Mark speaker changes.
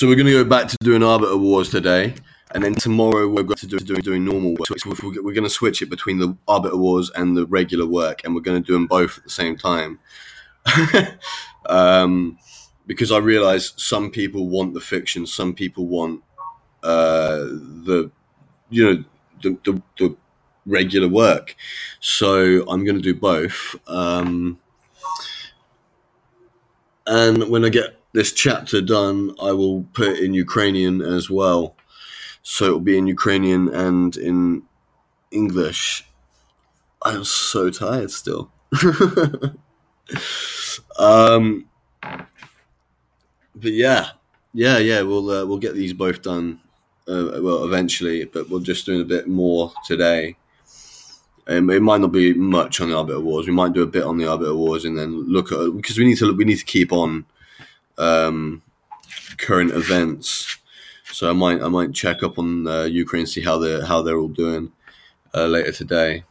Speaker 1: So we're going to go back to doing Arbiter Wars today, and then tomorrow we're going to do doing, doing normal work. So we're going to switch it between the Arbiter Wars and the regular work, and we're going to do them both at the same time. um, because I realize some people want the fiction, some people want uh, the you know the, the, the regular work. So I'm going to do both. Um, and when I get this chapter done, I will put it in Ukrainian as well. So it'll be in Ukrainian and in English. I'm so tired still. um, but yeah, yeah, yeah. We'll uh, we'll get these both done. Uh, well, eventually, but we're just doing a bit more today. Um, it might not be much on the Arbiter Wars. We might do a bit on the Arbiter Wars and then look at because we need to we need to keep on um, current events. So I might I might check up on uh, Ukraine see how they how they're all doing uh, later today.